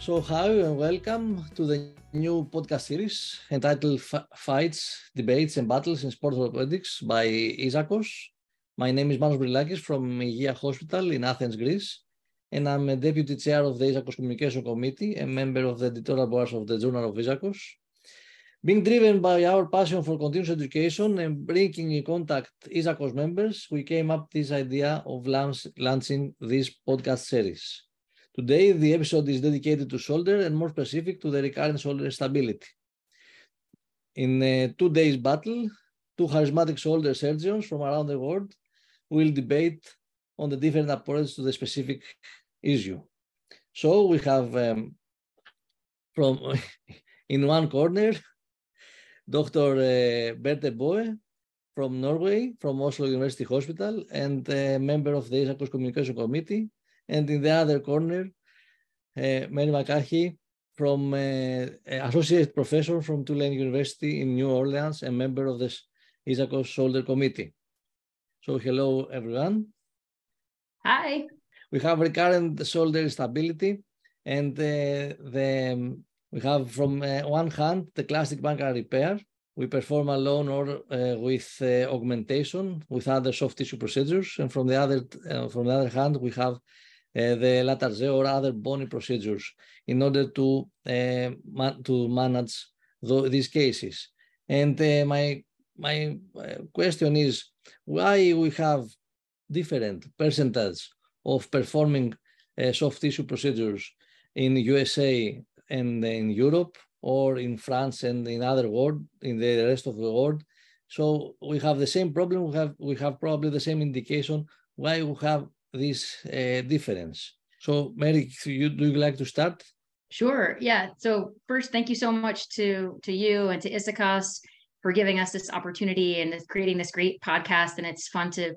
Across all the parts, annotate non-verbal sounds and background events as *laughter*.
So, hi and welcome to the new podcast series entitled Fights, Debates and Battles in Sports Orthopedics by Isakos. My name is Manos Brilakis from Hygeia Hospital in Athens, Greece, and I'm a deputy chair of the Isakos Communication Committee, a member of the editorial board of the Journal of Isakos. Being driven by our passion for continuous education and bringing in contact Isakos members, we came up with this idea of launch, launching this podcast series. Today, the episode is dedicated to shoulder and more specific to the recurrent shoulder stability. In a two days battle, two charismatic shoulder surgeons from around the world will debate on the different approaches to the specific issue. So we have um, from *laughs* in one corner, Dr. Uh, Berte Boe from Norway, from Oslo University Hospital, and a member of the Isakos Communication Committee, and in the other corner, uh, Mary Mulcahey from uh, associate professor from Tulane University in New Orleans and member of the Isakos Shoulder Committee. So hello, everyone. Hi. We have recurrent shoulder stability and uh, the, um, we have from uh, one hand the classic Bankart repair. We perform alone or uh, with uh, augmentation with other soft tissue procedures. And from the other, from the other hand, we have uh, the Latarjet or other bony procedures in order to, eh, man to manage the, these cases. And uh, my, my eh, question is why we have different percentage of performing soft tissue procedures in USA and in Europe or in France and in other world, in the rest of the world. So we have the same problem. We have we have probably the same indication why we have this uh, difference. So, Mary, you, do you like to start? Sure. Yeah. So first, thank you so much to to you and to ISAKOS for giving us this opportunity and creating this great podcast. And it's fun to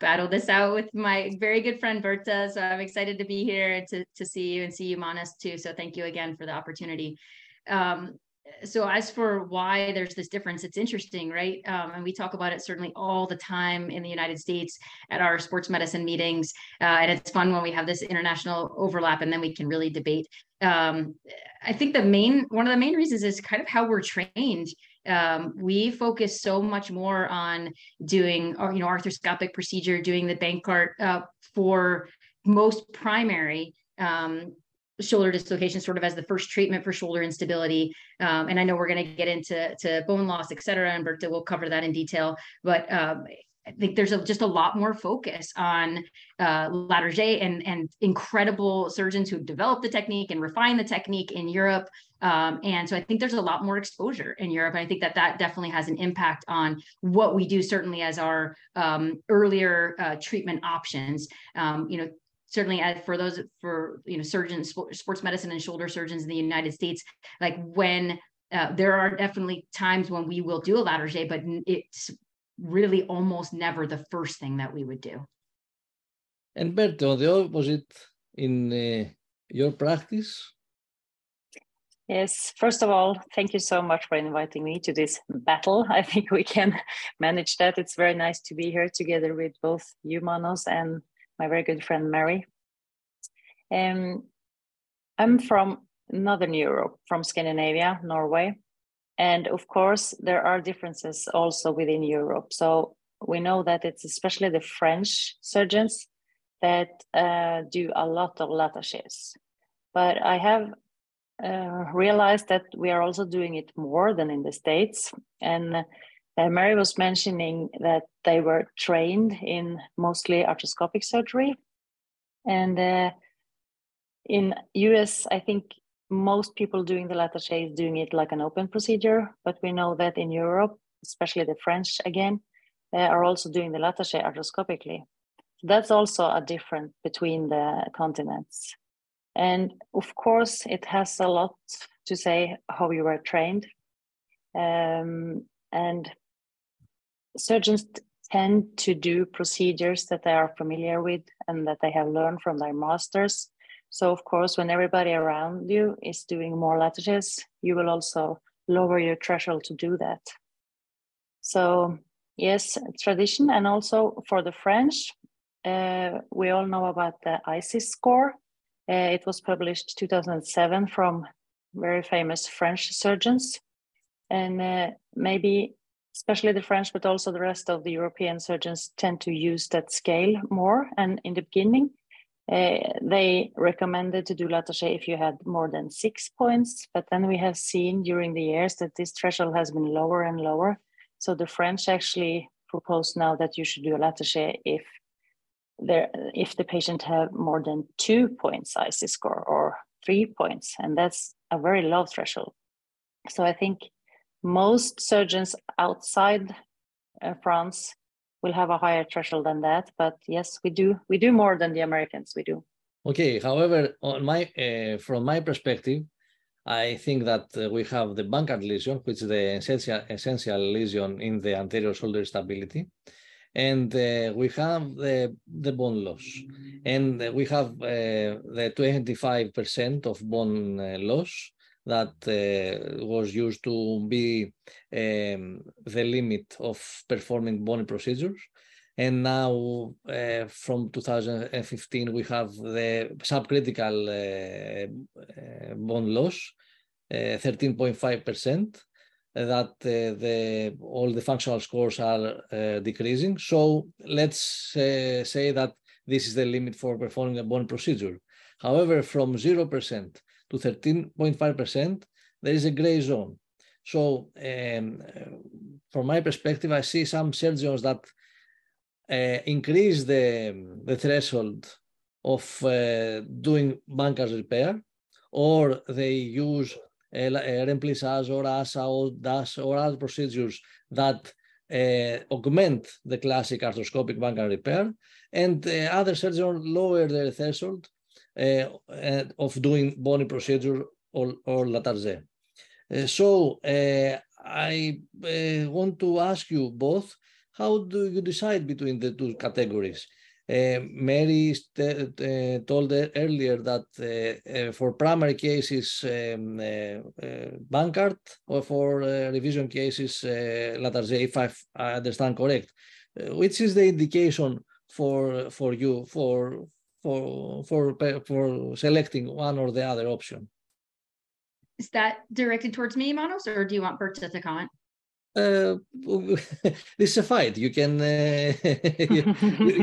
battle this out with my very good friend Berte. So I'm excited to be here to to see you and see you, Manos, too. So thank you again for the opportunity. Um, so as for why there's this difference it's interesting right? Um, and we talk about it certainly all the time in the united states at our sports medicine meetings uh, and it's fun when we have this international overlap and then we can really debate. Um, i think the main one of the main reasons is kind of how we're trained. Um, we focus so much more on doing or you know arthroscopic procedure doing the Bankart uh, for most primary um, shoulder dislocation sort of as the first treatment for shoulder instability. Um, and I know we're going to get into to bone loss, et cetera, and Berte will cover that in detail. But um, I think there's a, just a lot more focus on uh, Latarjet and, and incredible surgeons who've developed the technique and refined the technique in Europe. Um, and so I think there's a lot more exposure in Europe. And I think that that definitely has an impact on what we do, certainly as our um, earlier uh, treatment options. Um, you know, certainly as for those for you know surgeons sports medicine and shoulder surgeons in the united states like when uh, there are definitely times when we will do a Latarjet but it's really almost never the first thing that we would do and Berte, the opposite in uh, your practice Yes, first of all, thank you so much for inviting me to this battle. *laughs* I think we can manage that. It's very nice to be here together with both you, Manos, and my very good friend Mary. Um, I'm from Northern Europe, from Scandinavia, Norway. And of course, there are differences also within Europe. So we know that it's especially the French surgeons that uh, do a lot of Latarjets. But I have uh, realized that we are also doing it more than in the States. And uh, Mary was mentioning that they were trained in mostly arthroscopic surgery. And uh, in US, I think most people doing the Latarjet is doing it like an open procedure, but we know that in Europe, especially the French again, uh, are also doing the Latarjet arthroscopically. That's also a difference between the continents. And of course, it has a lot to say how you were trained. Um, and surgeons tend to do procedures that they are familiar with and that they have learned from their masters. So, of course, when everybody around you is doing more Latarjets, you will also lower your threshold to do that. So, yes, tradition. And also for the French, uh, we all know about the ISIS score. Uh, it was published 2007 from very famous French surgeons. And uh, maybe especially the French, but also the rest of the European surgeons tend to use that scale more. And in the beginning, uh, they recommended to do Latarjet if you had more than six points. But then we have seen during the years that this threshold has been lower and lower. So the French actually propose now that you should do a Latarjet if there if the patient have more than two points IC score or three points, and that's a very low threshold. So I think most surgeons outside uh, France will have a higher threshold than that. But yes, we do we do more than the Americans. We do. Okay. However, on my uh, from my perspective, I think that uh, we have the Bankart lesion, which is the essential essential lesion in the anterior shoulder stability, and uh, we have the the bone loss, and we have uh, the 25% of bone uh, loss that uh, was used to be um, the limit of performing bony procedures. And now, uh, from 2015, we have the subcritical uh, uh bone loss, 13.5%, uh, that uh, the, all the functional scores are decreasing. So let's say that this is the limit for performing a bone procedure. However, from 0% to 13.5%, there is a gray zone. So um, from my perspective, I see some surgeons that uh, increase the, the threshold of uh, doing Bankart repair, or they use a, a remplissage or ASA or DAS or other procedures that uh, augment the classic arthroscopic Bankart repair, and uh, other surgeons lower their threshold uh, of doing bony procedure or, or Latarjet. Uh, so uh, I want to ask you both, how do you decide between the two categories? Uh, Mary uh, told earlier that uh, for primary cases, um, Bankart, or for revision cases, Latarjet, if I understand correct. which is the indication for for you for for for for selecting one or the other option. Is that directed towards me, Manos, or do you want Berte to comment? Uh, *laughs* this is a fight. You can uh, *laughs* you,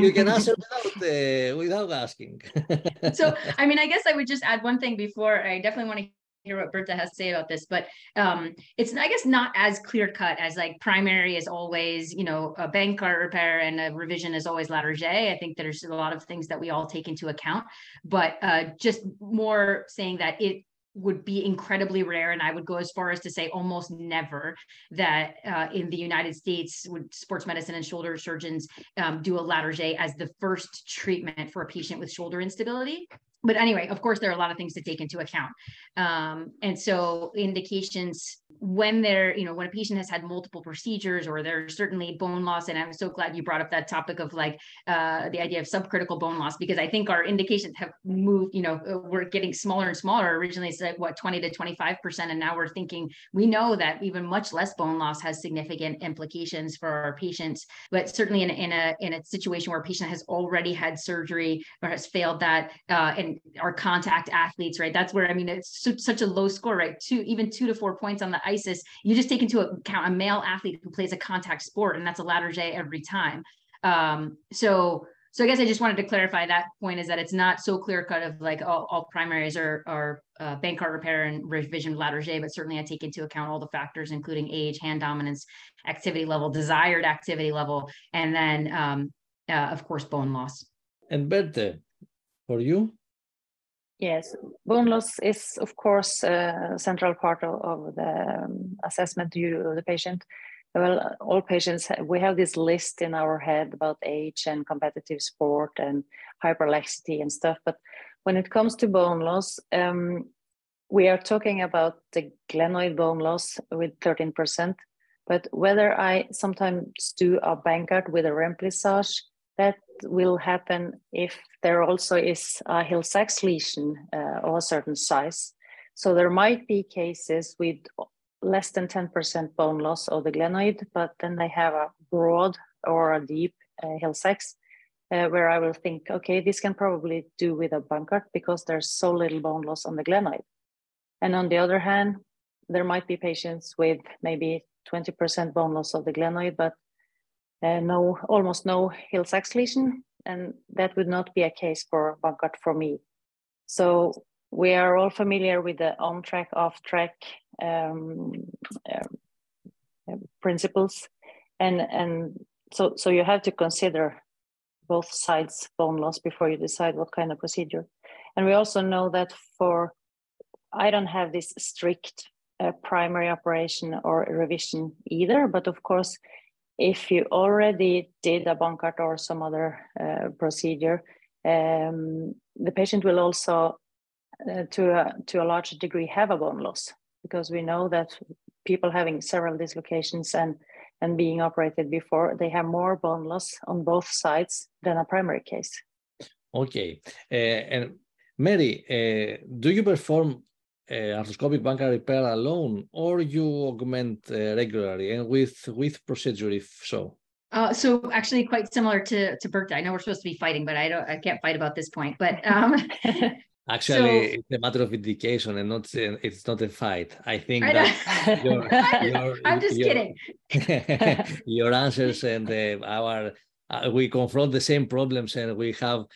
you, can answer without uh, without asking. *laughs* so, I mean, I guess I would just add one thing before. I definitely want to hear what Berte has to say about this, but um, it's I guess not as clear cut as like primary is always you know a Bankart repair and a revision is always Latarjet. I think there's a lot of things that we all take into account, but uh, just more saying that it would be incredibly rare and i would go as far as to say almost never that uh, in the united states would sports medicine and shoulder surgeons um, do a Latarjet as the first treatment for a patient with shoulder instability but anyway, of course, there are a lot of things to take into account. Um, and so indications when they're, you know, when a patient has had multiple procedures or there's certainly bone loss, and I'm so glad you brought up that topic of like uh, the idea of subcritical bone loss, because I think our indications have moved, you know, uh, we're getting smaller and smaller. Originally it's like what, 20 to 25%. And now we're thinking, we know that even much less bone loss has significant implications for our patients, but certainly in, in a, in a situation where a patient has already had surgery or has failed that, uh, and our contact athletes, right? That's where I mean it's such a low score, right? Two, even two to four points on the ISIS. You just take into account a male athlete who plays a contact sport, and that's a Latarjet every time. Um, so so I guess I just wanted to clarify that point is that it's not so clear cut of like all, all primaries are are uh, Bankart repair and revision Latarjet, but certainly I take into account all the factors, including age, hand dominance, activity level, desired activity level, and then um, uh, of course bone loss. And Berte, for you? Yes, bone loss is of course a central part of, of the um, assessment to the patient. Well, all patients, we have this list in our head about age and competitive sport and hyperlaxity and stuff. But when it comes to bone loss, um, we are talking about the glenoid bone loss with 13%. But whether I sometimes do a Bankart with a remplissage that will happen if there also is a Hill-Sachs lesion uh, of a certain size. So there might be cases with less than 10% bone loss of the glenoid, but then they have a broad or a deep uh, Hill-Sachs. uh, where I will think, okay, this can probably do with a Bankart because there's so little bone loss on the glenoid. And on the other hand, there might be patients with maybe 20% bone loss of the glenoid, but uh, no, almost no Hill-Sachs lesion, and that would not be a case for Bankart for me. So we are all familiar with the on-track, off-track um, uh, principles, and and so so you have to consider both sides bone loss before you decide what kind of procedure. And we also know that for I don't have this strict uh, primary operation or revision either, but of course if you already did a Bankart or some other uh, procedure, um, the patient will also, uh, to, a, to a large degree, have a bone loss because we know that people having several dislocations and, and being operated before, they have more bone loss on both sides than a primary case. Okay. Uh, and Mary, uh, do you perform arthroscopic Bankart repair alone, or you augment uh, regularly and with with procedure if so? Uh, so actually quite similar to to Berte. I know we're supposed to be fighting, but I don't I can't fight about this point. But um *laughs* Actually, so, it's a matter of indication and not it's not a fight. I think I that *laughs* your, your, I'm just your, kidding. *laughs* your answers and uh, our uh, we confront the same problems and we have uh,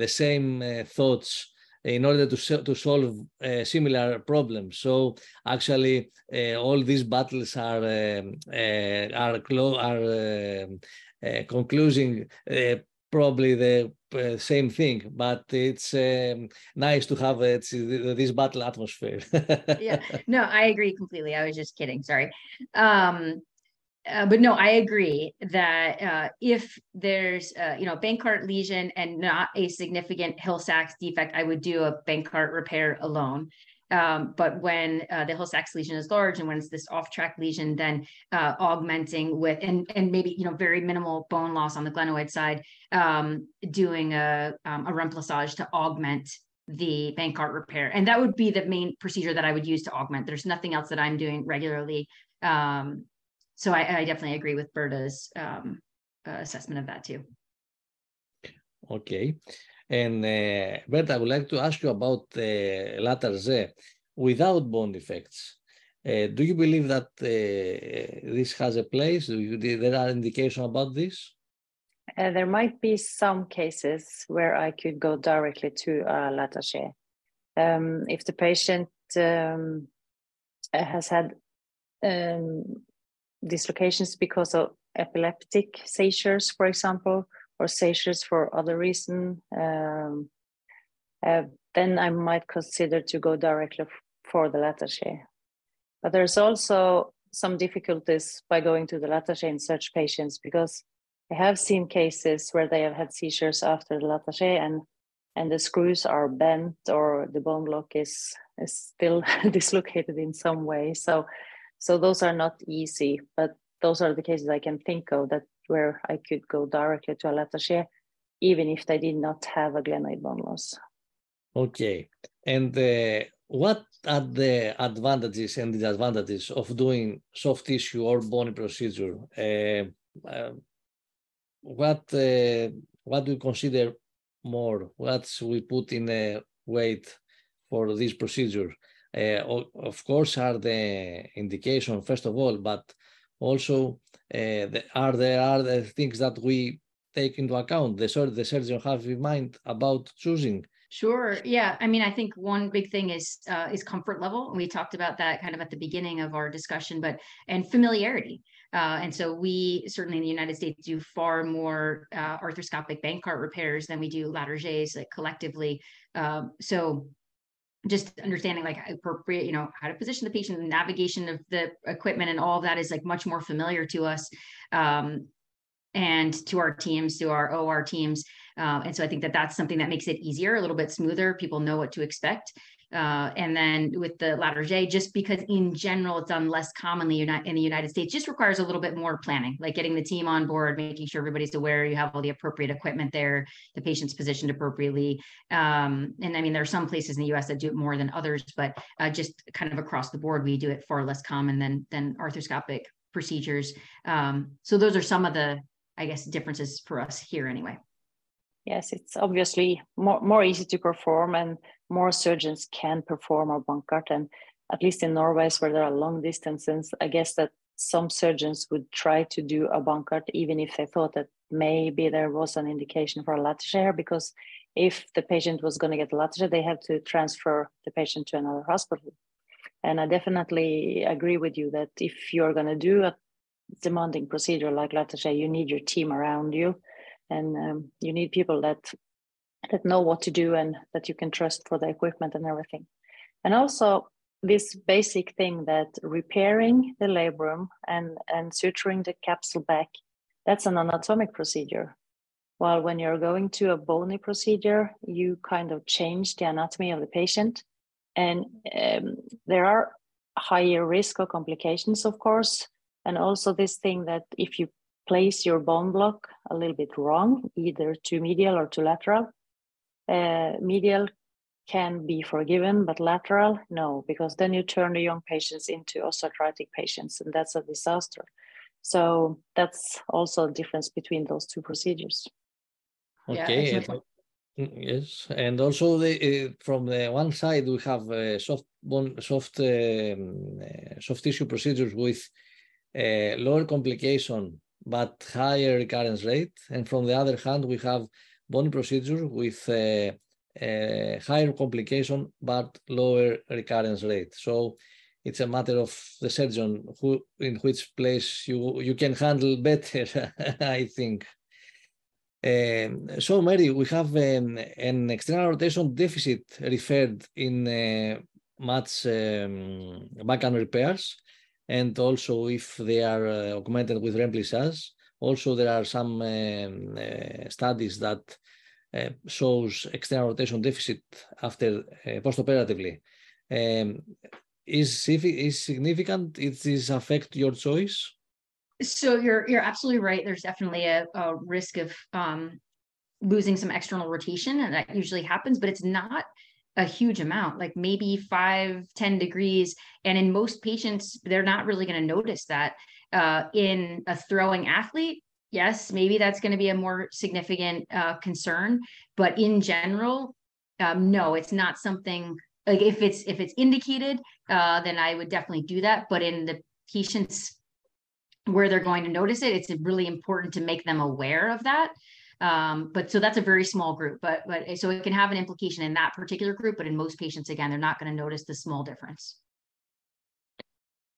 the same uh, thoughts in order to, to solve uh, similar problems. So actually, uh, all these battles are um, uh, are are um, uh, concluding uh, probably the uh, same thing, but it's um, nice to have this battle atmosphere. *laughs* yeah, no, I agree completely. I was just kidding. Sorry. Um, uh, but no, I agree that uh, if there's uh, you know Bankart lesion and not a significant Hill-Sachs defect, I would do a Bankart repair alone. Um, but when uh, the Hill-Sachs lesion is large and when it's this off-track lesion, then uh, augmenting with and and maybe you know very minimal bone loss on the glenoid side, um, doing a um, a remplissage to augment the Bankart repair, and that would be the main procedure that I would use to augment. There's nothing else that I'm doing regularly um, so I, I definitely agree with Berte's um, uh, assessment of that too. Okay. And uh, Berte, I would like to ask you about uh, Latarjet without bone defects. Uh, do you believe that uh, this has a place? Do you, there are indications about this? Uh, there might be some cases where I could go directly to a Latarjet. Um, if the patient um, has had um, dislocations because of epileptic seizures, for example, or seizures for other reason, um, uh, then I might consider to go directly for the Latarjet. But there's also some difficulties by going to the Latarjet in such patients because I have seen cases where they have had seizures after the Latarjet and and the screws are bent or the bone block is, is still *laughs* dislocated in some way. So so those are not easy, but those are the cases I can think of that where I could go directly to a Latarjet, even if they did not have a glenoid bone loss. Okay, and uh, what are the advantages and disadvantages of doing soft tissue or bony procedure? Uh, uh, what uh, what do you consider more? What we put in a weight for this procedure? Uh, of course, are the indication first of all, but also uh, the, are there other things that we take into account the the surgeon have in mind about choosing Sure. Yeah. I mean, I think one big thing is uh, is comfort level. We talked about that kind of at the beginning of our discussion, but and familiarity. Uh, and so we certainly in the United States do far more uh, arthroscopic Bankart repairs than we do Latarjets like collectively. Um, so just understanding like appropriate you know how to position the patient the navigation of the equipment and all of that is like much more familiar to us um, and to our teams to our or teams. Uh, and so i think that that's something that makes it easier a little bit smoother. People know what to expect uh, and then with the Latarjet, just because in general it's done less commonly in the United States, just requires a little bit more planning, like getting the team on board, making sure everybody's aware you have all the appropriate equipment there, the patient's positioned appropriately. Um, and I mean, there are some places in the US that do it more than others, but uh, just kind of across the board, we do it far less common than, than arthroscopic procedures. Um, so those are some of the I guess, differences for us here anyway. Yes, it's obviously more, more easy to perform and more surgeons can perform a Bankart. And at least in Norway, where there are long distances, I guess that some surgeons would try to do a Bankart even if they thought that maybe there was an indication for a Latarjet because if the patient was going to get Latarjet, they had to transfer the patient to another hospital. And I definitely agree with you that if you're going to do a demanding procedure like Latarjet, you need your team around you, and um, you need people that that know what to do and that you can trust for the equipment and everything. And also this basic thing that repairing the labrum and, and suturing the capsule back, that's an anatomic procedure. While when you're going to a bony procedure, you kind of change the anatomy of the patient. And um, there are higher risk of complications, of course. And also this thing that if you place your bone block a little bit wrong, either to medial or to lateral, uh, medial can be forgiven, but lateral, no, because then you turn the young patients into osteoarthritic patients, and that's a disaster. So that's also a difference between those two procedures. Okay. Yeah, mm, yes, and also the, uh, from the one side we have uh, soft bone, soft um, uh, soft tissue procedures with uh, lower complication but higher recurrence rate, and from the other hand we have bone procedure with uh, uh, higher complication but lower recurrence rate. So it's a matter of the surgeon who in which place you you can handle better, *laughs* I think. Um, so Mary, we have um, an external rotation deficit referred in uh, much um, Bankart repairs, and also if they are uh, augmented with remplissage. Also, there are some um, uh, studies that uh, shows external rotation deficit after uh, postoperatively. Um, is is significant? It is affect your choice? So you're you're absolutely right. There's definitely a, a risk of um, losing some external rotation, and that usually happens, but it's not a huge amount, like maybe five, 10 degrees. And in most patients, they're not really going to notice that. Uh, in a throwing athlete, yes, maybe that's going to be a more significant uh, concern. But in general, um, no, it's not something like if it's if it's indicated, uh, then I would definitely do that. But in the patients where they're going to notice it, it's really important to make them aware of that. Um, but so that's a very small group, but but so it can have an implication in that particular group, but in most patients, again, they're not going to notice the small difference.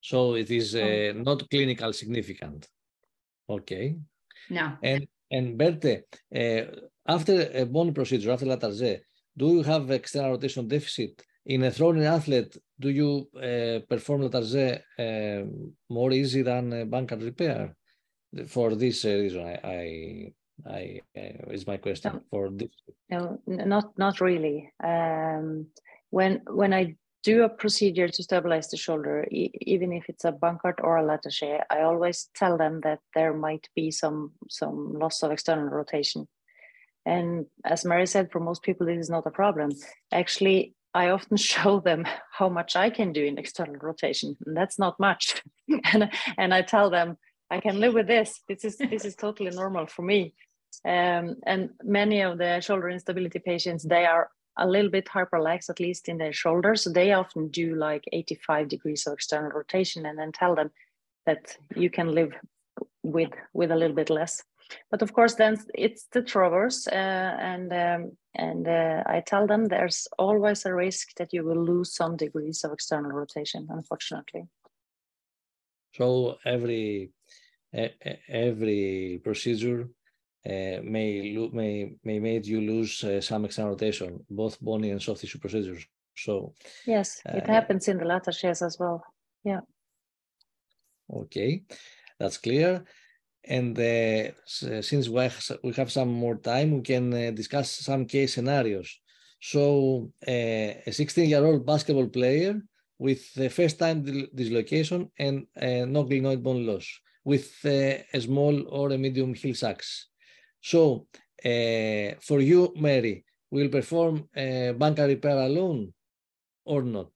So it is uh, not clinical significant. Okay. No. And and Berte, uh, after a bone procedure, after Latarjet, do you have external rotation deficit? In a throwing athlete, do you uh, perform Latarjet uh, more easy than a Bankart repair? For this reason, I, I I uh, is my question no, for this. No, not not really. Um, when when I do a procedure to stabilize the shoulder, e even if it's a Bankart or a Latarjet, I always tell them that there might be some some loss of external rotation. And as Mary said, for most people, this is not a problem. Actually, I often *laughs* show them how much I can do in external rotation, and that's not much. *laughs* and and I tell them I can live with this. This is this is totally normal for me. Um, and many of the shoulder instability patients, they are a little bit hyperlax, at least in their shoulders. So they often do like 85 degrees of external rotation and then tell them that you can live with, with a little bit less. But of course, then it's the traverse, uh, and um, and uh, I tell them there's always a risk that you will lose some degrees of external rotation, unfortunately. So every every procedure uh, may may may make you lose uh, some external rotation, both bony and soft tissue procedures. So yes, it uh, happens in the Latarjets as well. Yeah. Okay, that's clear. And uh, since we have, we have some more time, we can uh, discuss some case scenarios. So a 16-year-old basketball player with the first-time dislocation and no glenoid bone loss with a small or a medium Hill-Sachs so uh, for you, Mary, will perform a uh, repair alone or not?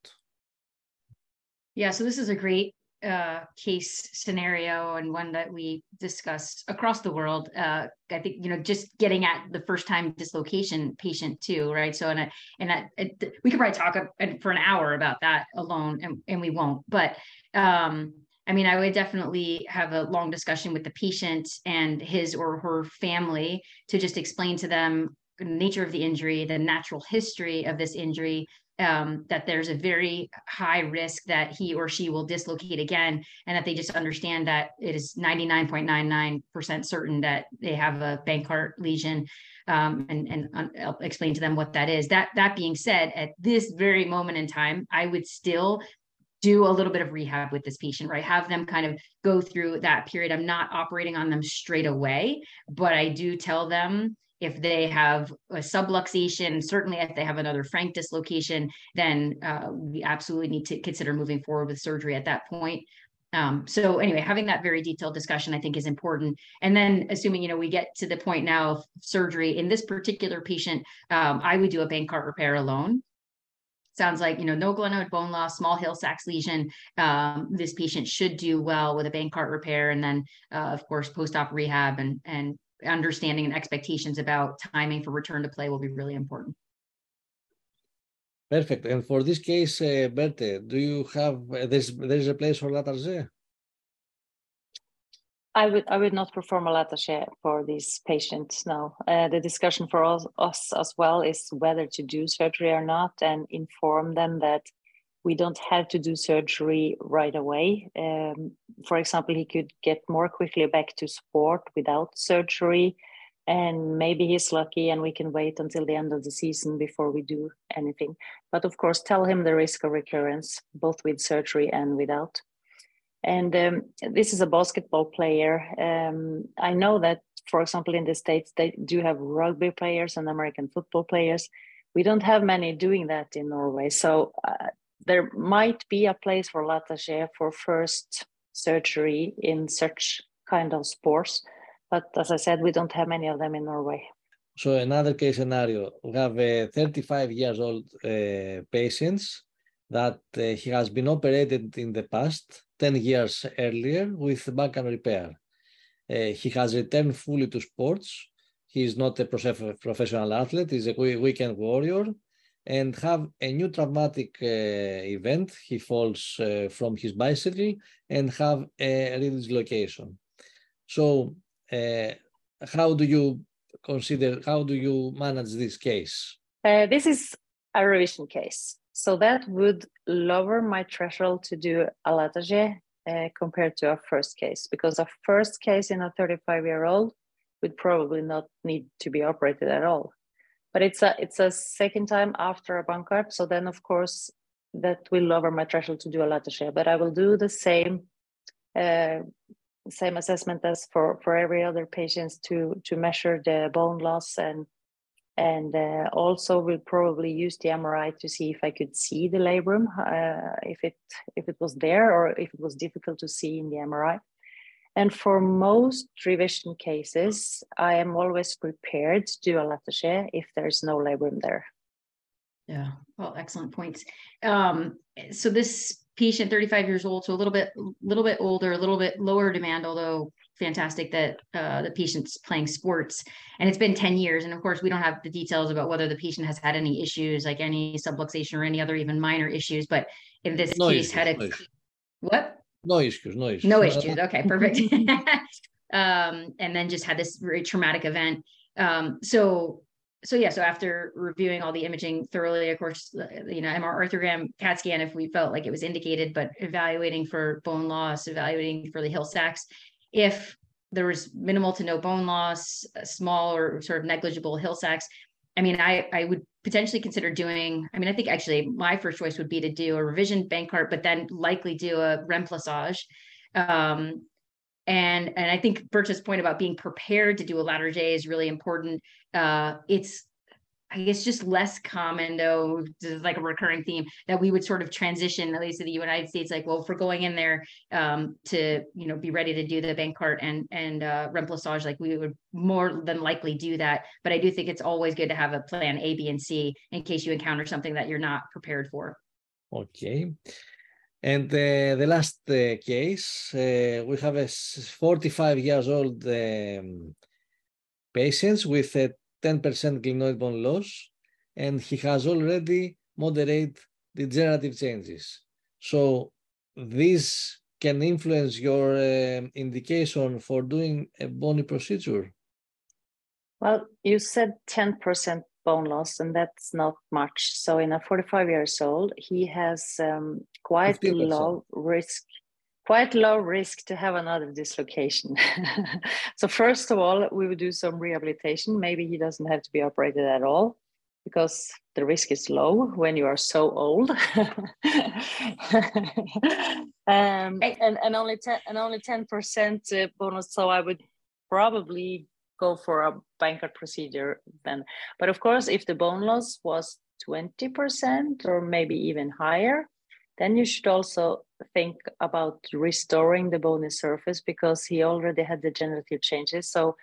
Yeah, so this is a great uh, case scenario and one that we discuss across the world. Uh, I think you know just getting at the first time dislocation patient too, right? So and a, and that we could probably talk for an hour about that alone, and, and we won't. But um, I mean, I would definitely have a long discussion with the patient and his or her family to just explain to them the nature of the injury, the natural history of this injury, um, that there's a very high risk that he or she will dislocate again, and that they just understand that it is 99.99% certain that they have a Bankart lesion, um, and and I'll explain to them what that is. That that being said, at this very moment in time, I would still do a little bit of rehab with this patient, right? Have them kind of go through that period. I'm not operating on them straight away, but I do tell them if they have a subluxation, certainly if they have another frank dislocation, then uh, we absolutely need to consider moving forward with surgery at that point. Um, so anyway, having that very detailed discussion, I think is important. And then assuming, you know, we get to the point now of surgery in this particular patient, um, I would do a Bankart repair alone. Sounds like, you know, no glenoid bone loss, small Hill-Sachs lesion. Um, this patient should do well with a Bankart repair. And then, uh, of course, post-op rehab and, and understanding and expectations about timing for return to play will be really important. Perfect. And for this case, uh, Berte, do you have uh, there's there's a place for Latarjet? I would I would not perform a Latarjet for these patients now. Uh, the discussion for us, us as well is whether to do surgery or not, and inform them that we don't have to do surgery right away. Um, for example, he could get more quickly back to sport without surgery. And maybe he's lucky and we can wait until the end of the season before we do anything. But of course, tell him the risk of recurrence, both with surgery and without. And um, this is a basketball player. Um, I know that, for example, in the States, they do have rugby players and American football players. We don't have many doing that in Norway. So uh, there might be a place for Latarjet for first surgery in such kind of sports. But as I said, we don't have many of them in Norway. So another case scenario, we have a 35 years old uh, patients that uh, he has been operated in the past, 10 years earlier with Bankart repair. Uh, he has returned fully to sports. He is not a professional athlete, he's a weekend warrior and have a new traumatic uh, event. He falls uh, from his bicycle and have a redislocation. So uh, how do you consider, how do you manage this case? Uh, this is a revision case. So that would lower my threshold to do a Latarjet uh, compared to a first case because a first case in a 35 year old would probably not need to be operated at all but it's a it's a second time after a Bankart. So then, of course, that will lower my threshold to do a Latarjet. But I will do the same uh, same assessment as for for every other patients to to measure the bone loss and and uh, also will probably use the MRI to see if I could see the labrum, uh, if it if it was there or if it was difficult to see in the MRI. And for most revision cases, I am always prepared to do a Latarjet if there's no labrum there. Yeah, well, excellent points. Um, so this patient, 35 years old, so a little bit, little bit older, a little bit lower demand, although fantastic that uh, the patient's playing sports. And it's been 10 years. And of course, we don't have the details about whether the patient has had any issues, like any subluxation or any other even minor issues. But in this no case, issues, had a no what? No issues, no issues. No issues. Okay, *laughs* perfect. *laughs* um, and then just had this very traumatic event. Um, so, so yeah, so after reviewing all the imaging thoroughly, of course, you know, MR arthrogram, CAT scan, if we felt like it was indicated, but evaluating for bone loss, evaluating for the Hill-Sachs, if there was minimal to no bone loss, small or sort of negligible Hill-Sachs, I mean, I I would potentially consider doing. I mean, I think actually my first choice would be to do a revision Bankart, but then likely do a remplissage. Um, and and I think Berte's point about being prepared to do a Latarjet is really important. Uh, it's I guess just less common though, like a recurring theme that we would sort of transition, at least in the United States, like, well, if we're going in there um, to, you know, be ready to do the Bankart and and uh, remplissage, like we would more than likely do that. But I do think it's always good to have a plan A, B, and C in case you encounter something that you're not prepared for. Okay. And uh, the last uh, case, uh, we have a 45 years old um, patient with a 10% glenoid bone loss, and he has already moderate degenerative changes. So this can influence your uh, indication for doing a bony procedure. Well, you said 10% bone loss, and that's not much. So, in a 45 years old, he has um, quite 15%. low risk, quite low risk to have another dislocation. *laughs* so, first of all, we would do some rehabilitation. Maybe he doesn't have to be operated at all because the risk is low when you are so old. *laughs* um, and, and only 10 and only 10% uh, bone loss. So I would probably go for a Bankart procedure then. But of course, if the bone loss was 20% or maybe even higher, then you should also think about restoring the bony surface because he already had degenerative changes. So,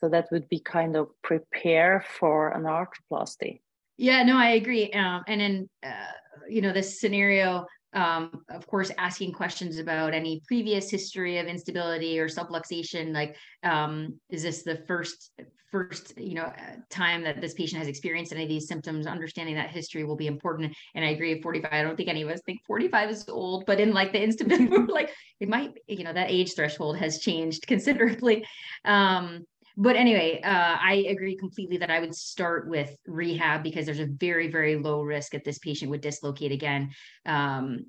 so that would be kind of prepare for an arthroplasty. Yeah, no, I agree. Um, and in uh, you know this scenario, um, of course, asking questions about any previous history of instability or subluxation, like um, is this the first first you know time that this patient has experienced any of these symptoms? Understanding that history will be important. And I agree, 45. I don't think any of us think 45 is old, but in like the instability, *laughs* like it might, you know, that age threshold has changed *laughs* considerably. Um, but anyway, uh, I agree completely that I would start with rehab because there's a very, very low risk that this patient would dislocate again, um,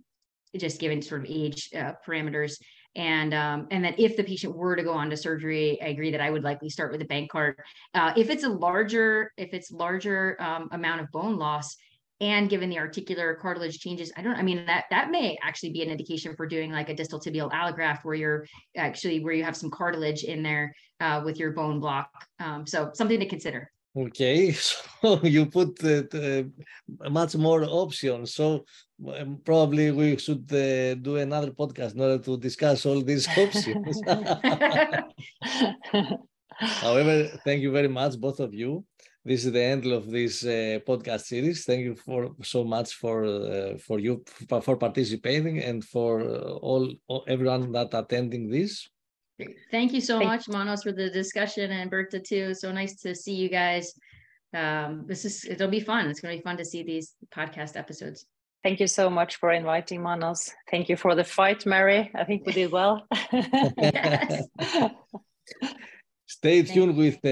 just given sort of age uh, parameters. And um, and that if the patient were to go on to surgery, I agree that I would likely start with a Bankart. Uh, if it's a larger, if it's larger um, amount of bone loss, and given the articular cartilage changes i don't i mean that that may actually be an indication for doing like a distal tibial allograft where you're actually where you have some cartilage in there uh, with your bone block. Um, so something to consider. Okay *laughs* so you put uh, much more options. So um, probably we should uh, do another podcast in order to discuss all these *laughs* options. *laughs* However thank you very much both of you this is the end of this uh, podcast series. Thank you for so much for uh, for you for participating and for uh, all, all, everyone that attending this. Thank you so much, Manos, for the discussion and Berte too. So nice to see you guys. Um, this is it'll be fun. It's going to be fun to see these podcast episodes. Thank you so much for inviting Manos. Thank you for the fight, Mary. I think we did well. *laughs* *laughs* Stay tuned with uh,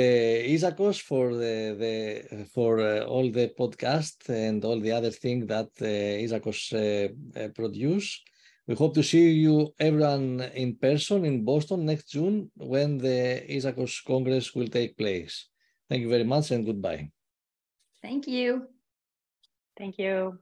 Isakos for the, the for uh, all the podcast and all the other things that uh, Isakos uh, uh, produce. We hope to see you everyone in person in Boston next June when the Isakos Congress will take place. Thank you very much and goodbye. Thank you. Thank you.